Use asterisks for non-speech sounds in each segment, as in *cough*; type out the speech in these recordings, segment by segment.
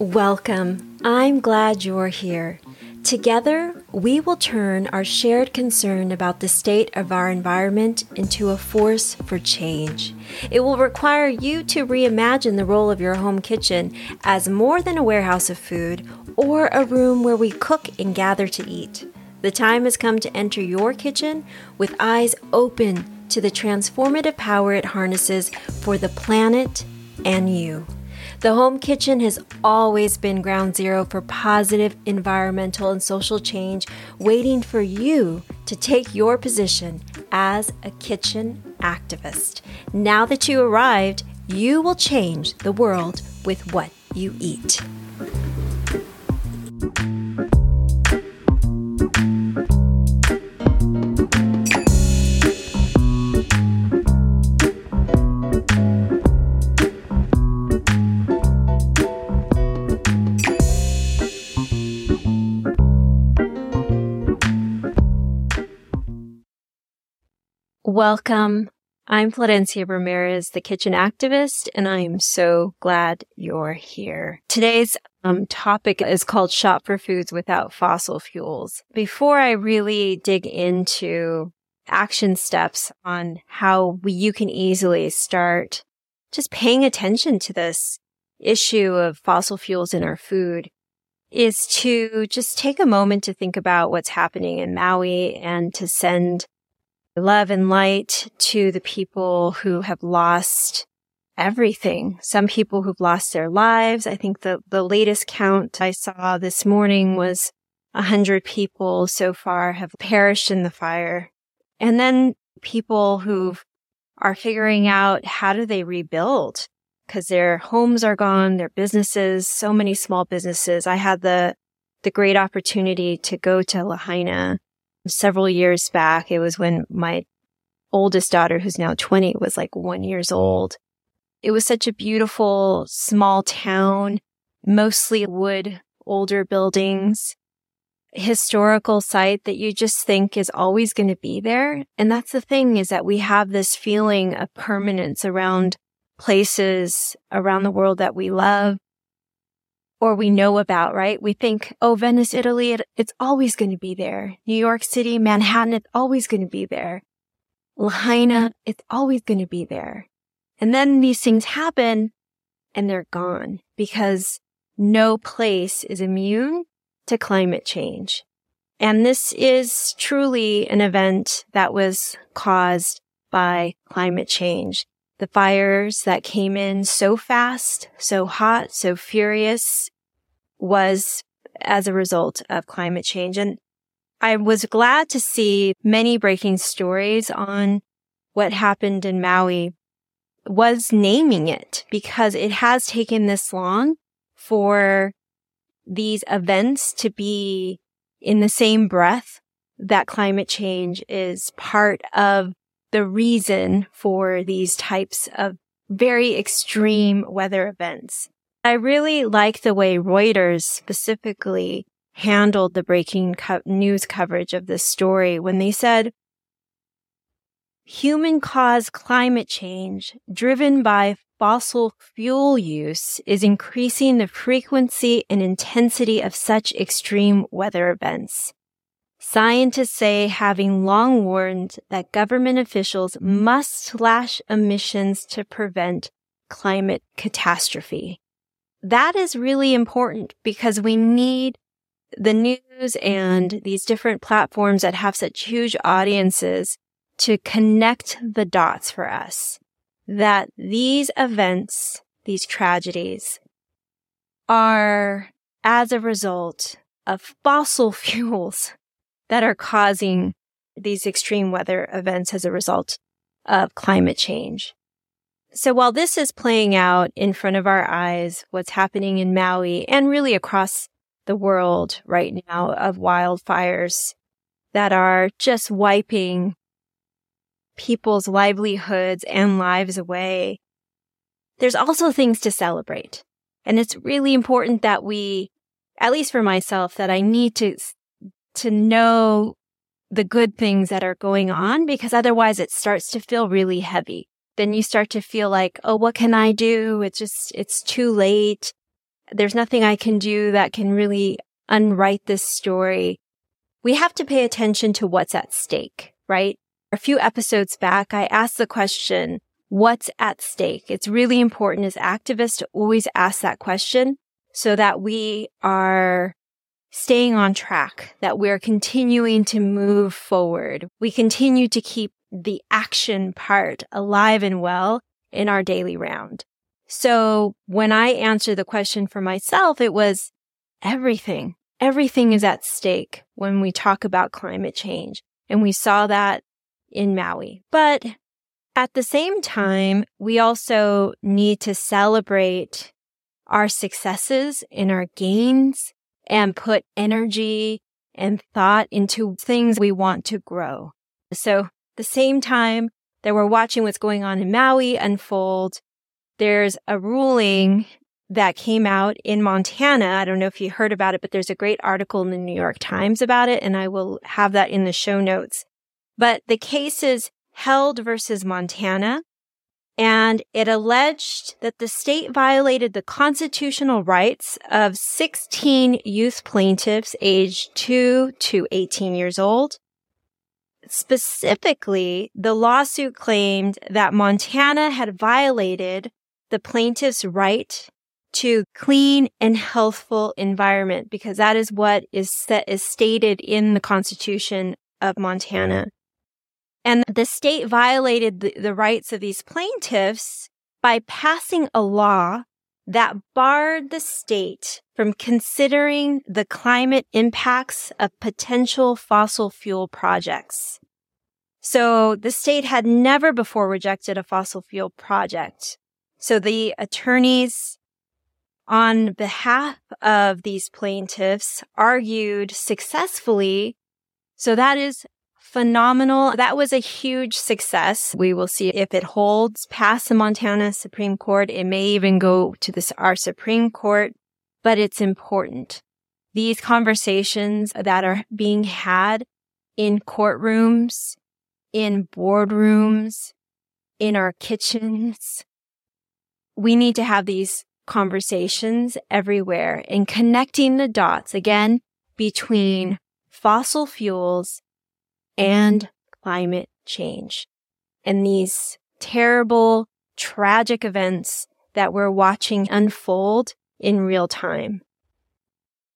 Welcome. I'm glad you're here. Together, we will turn our shared concern about the state of our environment into a force for change. It will require you to reimagine the role of your home kitchen as more than a warehouse of food or a room where we cook and gather to eat. The time has come to enter your kitchen with eyes open to the transformative power it harnesses for the planet and you. The home kitchen has always been ground zero for positive environmental and social change, waiting for you to take your position as a kitchen activist. Now that you arrived, you will change the world with what you eat. Welcome. I'm Florencia Ramirez, the kitchen activist, and I am so glad you're here. Today's um, topic is called Shop for Foods Without Fossil Fuels. Before I really dig into action steps on how we, you can easily start just paying attention to this issue of fossil fuels in our food, is to just take a moment to think about what's happening in Maui and to send love and light to the people who have lost everything. Some people who've lost their lives. I think the, the latest count I saw this morning was a hundred people so far have perished in the fire. And then people who are figuring out how do they rebuild because their homes are gone, their businesses, so many small businesses. I had the, the great opportunity to go to Lahaina several years back. It was when my oldest daughter, who's now 20, was like one years old. It was such a beautiful small town, mostly wood, older buildings, historical site that you just think is always going to be there. And that's the thing is that we have this feeling of permanence around places around the world that we love or we know about, right? We think, oh, Venice, Italy, it, it's always going to be there. New York City, Manhattan, it's always going to be there. Lahaina, it's always going to be there. And then these things happen and they're gone because no place is immune to climate change. And this is truly an event that was caused by climate change. The fires that came in so fast, so hot, so furious, was as a result of climate change. And I was glad to see many breaking stories on what happened in Maui was naming it because it has taken this long for these events to be in the same breath that climate change is part of the reason for these types of very extreme weather events. I really like the way Reuters specifically handled the breaking co- news coverage of this story when they said, human caused climate change driven by fossil fuel use is increasing the frequency and intensity of such extreme weather events. Scientists say having long warned that government officials must slash emissions to prevent climate catastrophe. That is really important because we need the news and these different platforms that have such huge audiences to connect the dots for us that these events, these tragedies are as a result of fossil *laughs* fuels that are causing these extreme weather events as a result of climate change. So while this is playing out in front of our eyes, what's happening in Maui and really across the world right now of wildfires that are just wiping people's livelihoods and lives away, there's also things to celebrate. And it's really important that we, at least for myself, that I need to, to know the good things that are going on because otherwise it starts to feel really heavy then you start to feel like, oh, what can I do? It's just, it's too late. There's nothing I can do that can really unwrite this story. We have to pay attention to what's at stake, right? A few episodes back, I asked the question, what's at stake? It's really important as activists to always ask that question so that we are staying on track, that we're continuing to move forward. We continue to keep the action part alive and well in our daily round. So when I answer the question for myself, it was everything. Everything is at stake when we talk about climate change. And we saw that in Maui. But at the same time, we also need to celebrate our successes and our gains and put energy and thought into things we want to grow. So the same time that we're watching what's going on in Maui unfold, there's a ruling that came out in Montana. I don't know if you heard about it, but there's a great article in the New York Times about it, and I will have that in the show notes. But the case is Held versus Montana and it alleged that the state violated the constitutional rights of 16 youth plaintiffs aged 2 to 18 years old. Specifically, the lawsuit claimed that Montana had violated the plaintiff's right to clean and healthful environment because that is what is set, is stated in the constitution of Montana. And the state violated the, the rights of these plaintiffs by passing a law that barred the state from considering the climate impacts of potential fossil fuel projects. So the state had never before rejected a fossil fuel project. So the attorneys on behalf of these plaintiffs argued successfully. So that is phenomenal. That was a huge success. We will see if it holds past the Montana Supreme Court. It may even go to this, our Supreme Court, but it's important. These conversations that are being had in courtrooms, in boardrooms, in our kitchens. We need to have these conversations everywhere and connecting the dots again between fossil fuels and climate change and these terrible, tragic events that we're watching unfold in real time.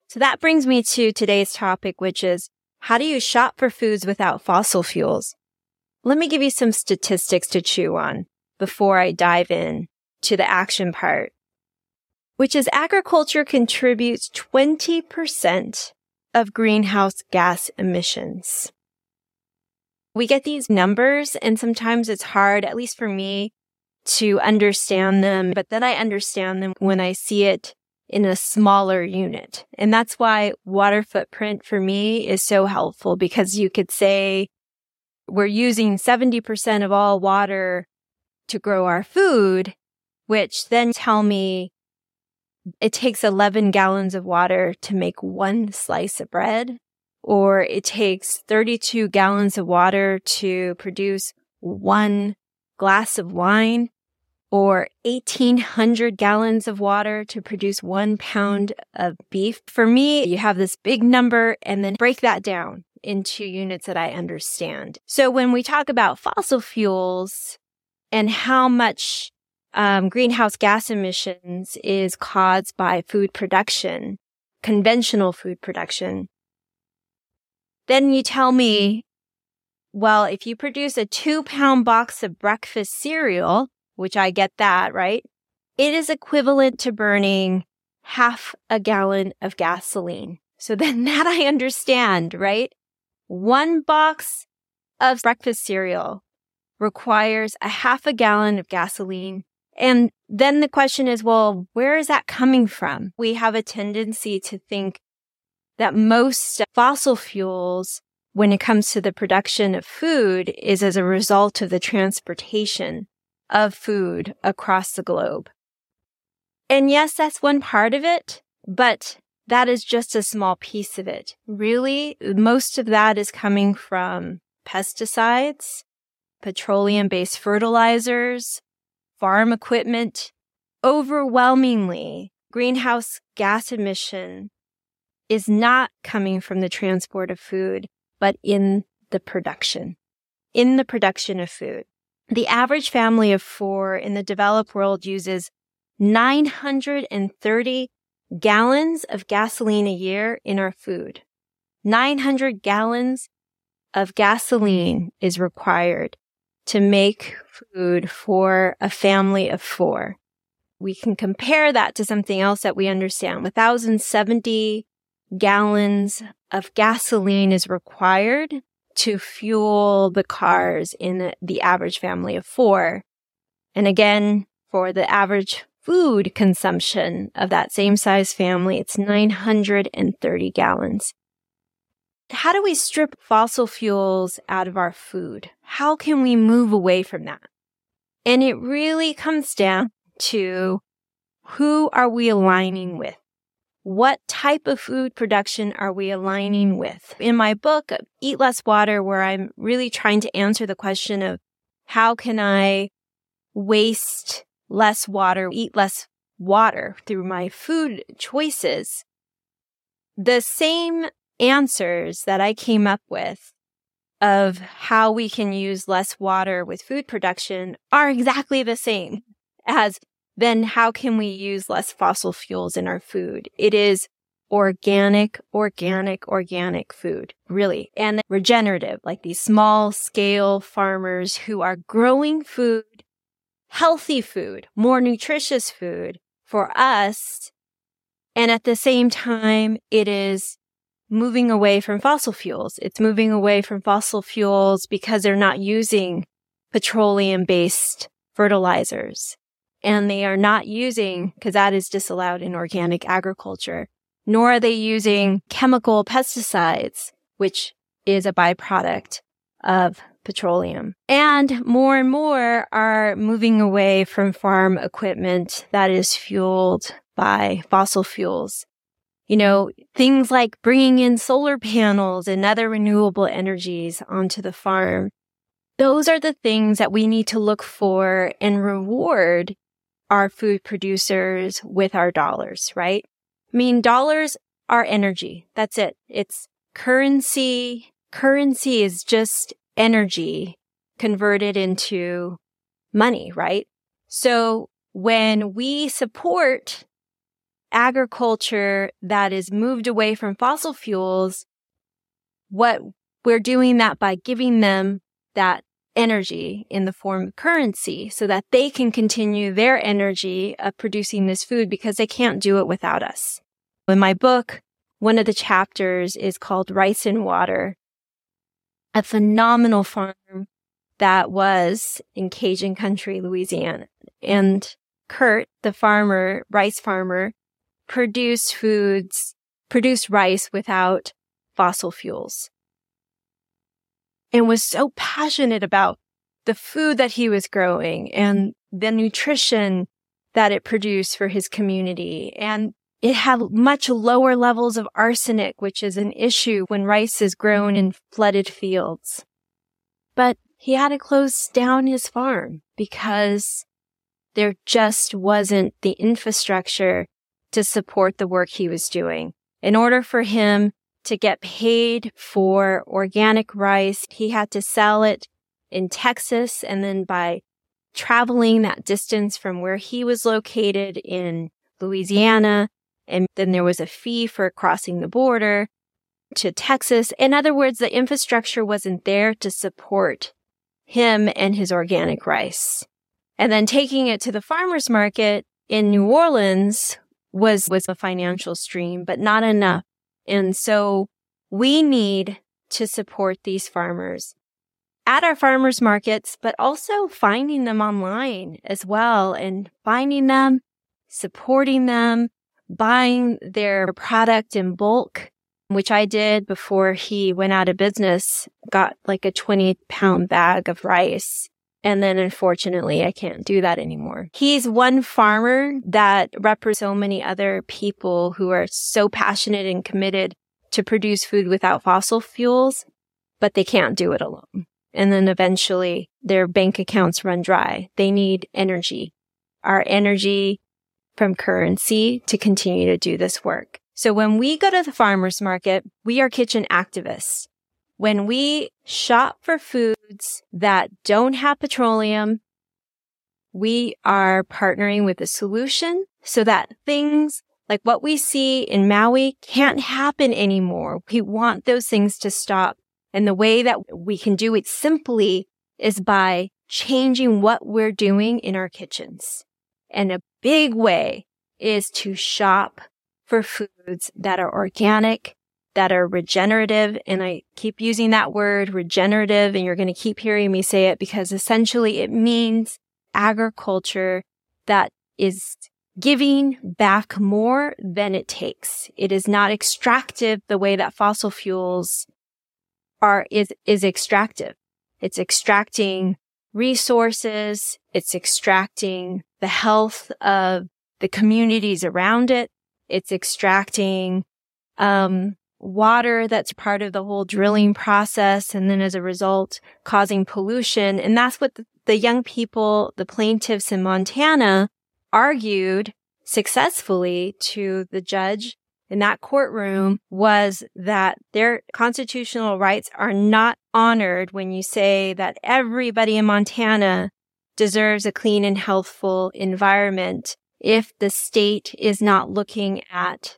So that brings me to today's topic, which is how do you shop for foods without fossil fuels? Let me give you some statistics to chew on before I dive in to the action part, which is agriculture contributes 20% of greenhouse gas emissions we get these numbers and sometimes it's hard, at least for me, to understand them. But then I understand them when I see it in a smaller unit. And that's why water footprint for me is so helpful because you could say we're using 70% of all water to grow our food, which then tell me it takes 11 gallons of water to make one slice of bread or it takes 32 gallons of water to produce one glass of wine, or 1800 gallons of water to produce one pound of beef. For me, you have this big number and then break that down into units that I understand. So when we talk about fossil fuels and how much um, greenhouse gas emissions is caused by food production, conventional food production, then you tell me, well, if you produce a two pound box of breakfast cereal, which I get that, right? It is equivalent to burning half a gallon of gasoline. So then *laughs* that I understand, right? One box of breakfast cereal requires a half a gallon of gasoline. And then the question is, well, where is that coming from? We have a tendency to think that most fossil fuels, when it comes to the production of food, is as a result of the transportation of food across the globe. And yes, that's one part of it, but that is just a small piece of it. Really, most of that is coming from pesticides, petroleum based fertilizers, farm equipment. Overwhelmingly, greenhouse gas emission is not coming from the transport of food, but in the production, in the production of food. The average family of four in the developed world uses 930 gallons of gasoline a year in our food. 900 gallons of gasoline is required to make food for a family of four. We can compare that to something else that we understand. 1,070 gallons of gasoline is required to fuel the cars in the average family of four. And again, for the average food consumption of that same size family, it's 930 gallons. How do we strip fossil fuels out of our food? How can we move away from that? And it really comes down to who are we aligning with? What type of food production are we aligning with? In my book, Eat Less Water, where I'm really trying to answer the question of how can I waste less water, eat less water through my food choices, the same answers that I came up with of how we can use less water with food production are exactly the same as then how can we use less fossil fuels in our food? It is organic, organic, organic food, really, and regenerative, like these small scale farmers who are growing food, healthy food, more nutritious food for us. And at the same time, it is moving away from fossil fuels. It's moving away from fossil fuels because they're not using petroleum based fertilizers and they are not using, because that is disallowed in organic agriculture, nor are they using chemical pesticides, which is a byproduct of petroleum. And more and more are moving away from farm equipment that is fueled by fossil fuels. You know, things like bringing in solar panels and other renewable energies onto the farm. Those are the things that we need to look for and reward our food producers with our dollars, right? I mean, dollars are energy. That's it. It's currency. Currency is just energy converted into money, right? So when we support agriculture that is moved away from fossil fuels, what we're doing that by giving them that energy in the form of currency so that they can continue their energy of producing this food because they can't do it without us. In my book, one of the chapters is called Rice and Water, a phenomenal farm that was in Cajun country, Louisiana. And Kurt, the farmer, rice farmer, produced foods, produced rice without fossil fuels and was so passionate about the food that he was growing and the nutrition that it produced for his community. And it had much lower levels of arsenic, which is an issue when rice is grown in flooded fields. But he had to close down his farm because there just wasn't the infrastructure to support the work he was doing. In order for him to get paid for organic rice. He had to sell it in Texas and then by traveling that distance from where he was located in Louisiana. And then there was a fee for crossing the border to Texas. In other words, the infrastructure wasn't there to support him and his organic rice. And then taking it to the farmer's market in New Orleans was, was a financial stream, but not enough and so we need to support these farmers at our farmers markets, but also finding them online as well and finding them, supporting them, buying their product in bulk, which I did before he went out of business, got like a 20 pound bag of rice. And then unfortunately, I can't do that anymore. He's one farmer that represents so many other people who are so passionate and committed to produce food without fossil fuels, but they can't do it alone. And then eventually their bank accounts run dry. They need energy. Our energy from currency to continue to do this work. So when we go to the farmer's market, we are kitchen activists. When we shop for foods that don't have petroleum, we are partnering with a solution so that things like what we see in Maui can't happen anymore. We want those things to stop. And the way that we can do it simply is by changing what we're doing in our kitchens. And a big way is to shop for foods that are organic, that are regenerative. And I keep using that word regenerative and you're going to keep hearing me say it because essentially it means agriculture that is giving back more than it takes. It is not extractive the way that fossil fuels are, is, is extractive. It's extracting resources. It's extracting the health of the communities around it. It's extracting, um, water that's part of the whole drilling process. And then as a result, causing pollution. And that's what the, young people, the plaintiffs in Montana argued successfully to the judge in that courtroom was that their constitutional rights are not honored when you say that everybody in Montana deserves a clean and healthful environment if the state is not looking at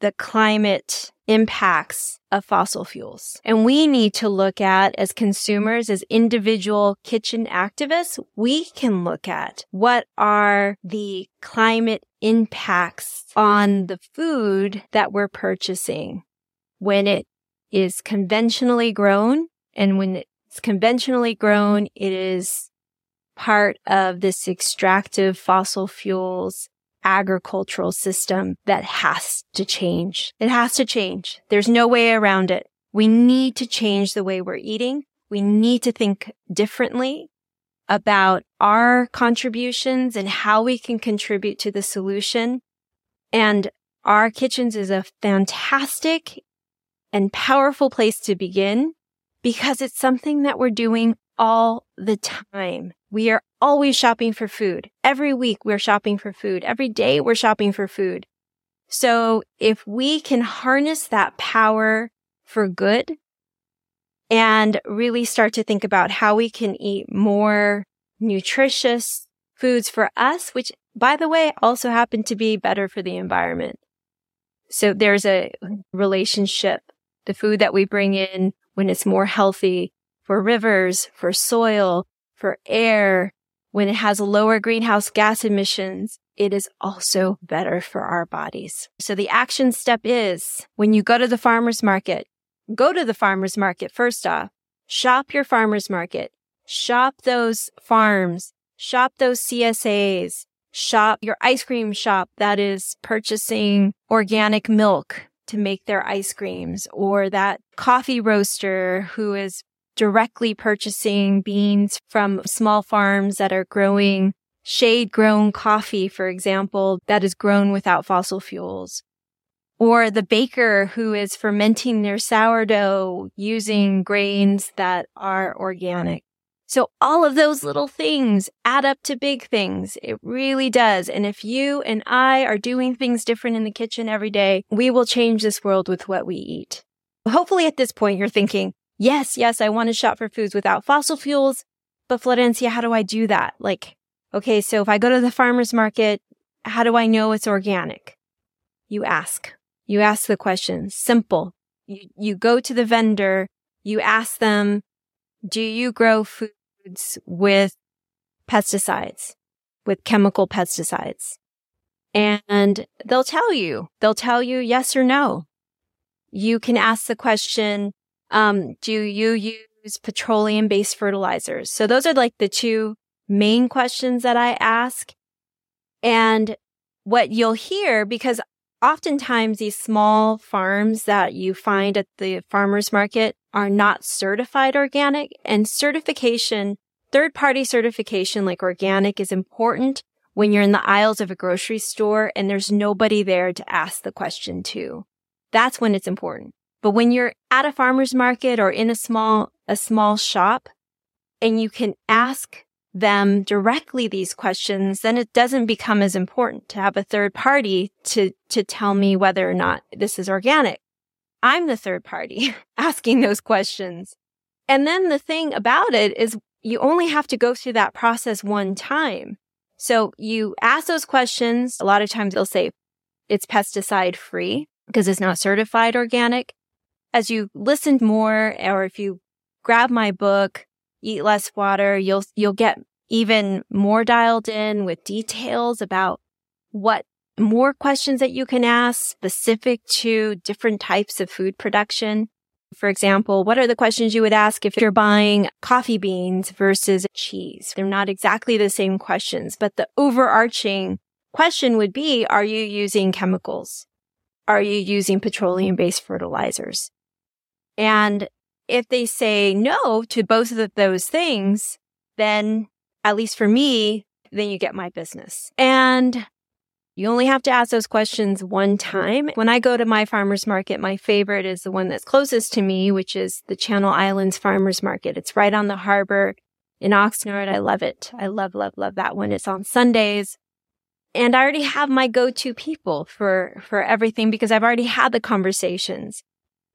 the climate impacts of fossil fuels. And we need to look at as consumers, as individual kitchen activists, we can look at what are the climate impacts on the food that we're purchasing when it is conventionally grown. And when it's conventionally grown, it is part of this extractive fossil fuels agricultural system that has to change. It has to change. There's no way around it. We need to change the way we're eating. We need to think differently about our contributions and how we can contribute to the solution. And our kitchens is a fantastic and powerful place to begin because it's something that we're doing all the time. We are always shopping for food. Every week we're shopping for food. Every day we're shopping for food. So if we can harness that power for good and really start to think about how we can eat more nutritious foods for us, which by the way, also happen to be better for the environment. So there's a relationship. The food that we bring in when it's more healthy for rivers, for soil, for air, when it has lower greenhouse gas emissions, it is also better for our bodies. So the action step is when you go to the farmer's market, go to the farmer's market first off, shop your farmer's market, shop those farms, shop those CSAs, shop your ice cream shop that is purchasing organic milk to make their ice creams or that coffee roaster who is directly purchasing beans from small farms that are growing shade grown coffee, for example, that is grown without fossil fuels. Or the baker who is fermenting their sourdough using grains that are organic. So all of those little things add up to big things. It really does. And if you and I are doing things different in the kitchen every day, we will change this world with what we eat. Hopefully at this point, you're thinking, yes, yes, I want to shop for foods without fossil fuels. But Florencia, how do I do that? Like, okay, so if I go to the farmer's market, how do I know it's organic? You ask. You ask the question. Simple. You, you go to the vendor. You ask them, do you grow foods with pesticides, with chemical pesticides? And they'll tell you, they'll tell you yes or no. You can ask the question, um, do you use petroleum based fertilizers? So those are like the two main questions that I ask. And what you'll hear, because oftentimes these small farms that you find at the farmer's market are not certified organic and certification, third party certification like organic is important when you're in the aisles of a grocery store and there's nobody there to ask the question to. That's when it's important. But when you're at a farmer's market or in a small, a small shop and you can ask them directly these questions, then it doesn't become as important to have a third party to, to tell me whether or not this is organic. I'm the third party *laughs* asking those questions. And then the thing about it is you only have to go through that process one time. So you ask those questions. A lot of times they'll say it's pesticide free because it's not certified organic. As you listen more, or if you grab my book, Eat Less Water, you'll, you'll get even more dialed in with details about what more questions that you can ask specific to different types of food production. For example, what are the questions you would ask if you're buying coffee beans versus cheese? They're not exactly the same questions, but the overarching question would be, are you using chemicals? Are you using petroleum based fertilizers? And if they say no to both of those things, then at least for me, then you get my business. And you only have to ask those questions one time. When I go to my farmer's market, my favorite is the one that's closest to me, which is the Channel Islands Farmer's Market. It's right on the harbor in Oxnard. I love it. I love, love, love that one. It's on Sundays. And I already have my go-to people for, for everything because I've already had the conversations.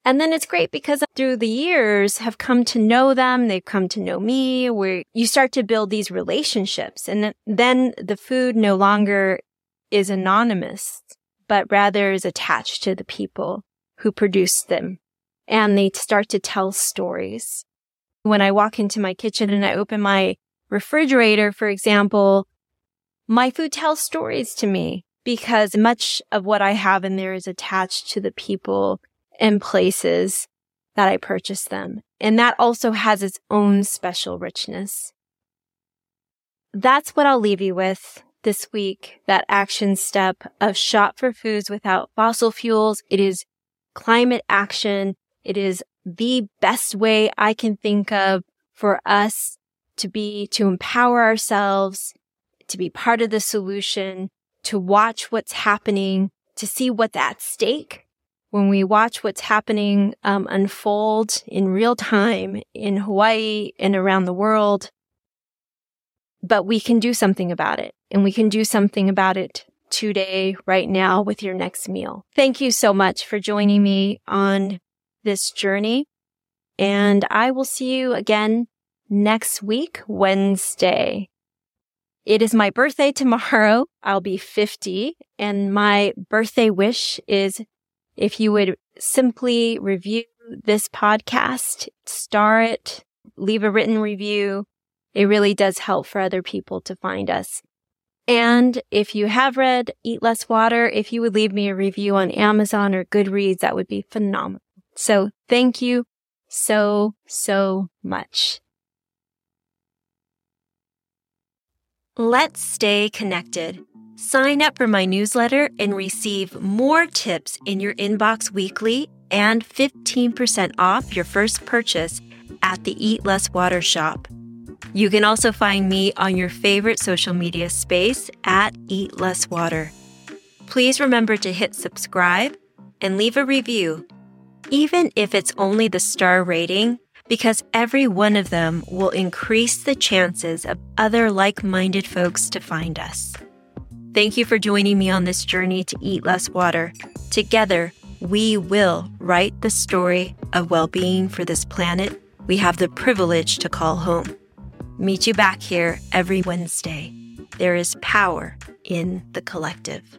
And then it's great because through the years have come to know them. They've come to know me where you start to build these relationships and then the food no longer is anonymous, but rather is attached to the people who produce them. And they start to tell stories. When I walk into my kitchen and I open my refrigerator, for example, my food tells stories to me because much of what I have in there is attached to the people and places that I purchase them. And that also has its own special richness. That's what I'll leave you with this week, that action step of shop for foods without fossil fuels. It is climate action. It is the best way I can think of for us to be, to empower ourselves, to be part of the solution, to watch what's happening, to see what's at stake. When we watch what's happening um, unfold in real time in Hawaii and around the world, but we can do something about it and we can do something about it today, right now with your next meal. Thank you so much for joining me on this journey. And I will see you again next week, Wednesday. It is my birthday tomorrow. I'll be 50 and my birthday wish is if you would simply review this podcast, star it, leave a written review. It really does help for other people to find us. And if you have read Eat Less Water, if you would leave me a review on Amazon or Goodreads, that would be phenomenal. So thank you so, so much. Let's stay connected. Sign up for my newsletter and receive more tips in your inbox weekly and 15% off your first purchase at the Eat Less Water shop. You can also find me on your favorite social media space at Eat Less Water. Please remember to hit subscribe and leave a review, even if it's only the star rating, because every one of them will increase the chances of other like minded folks to find us. Thank you for joining me on this journey to eat less water. Together, we will write the story of well being for this planet we have the privilege to call home. Meet you back here every Wednesday. There is power in the collective.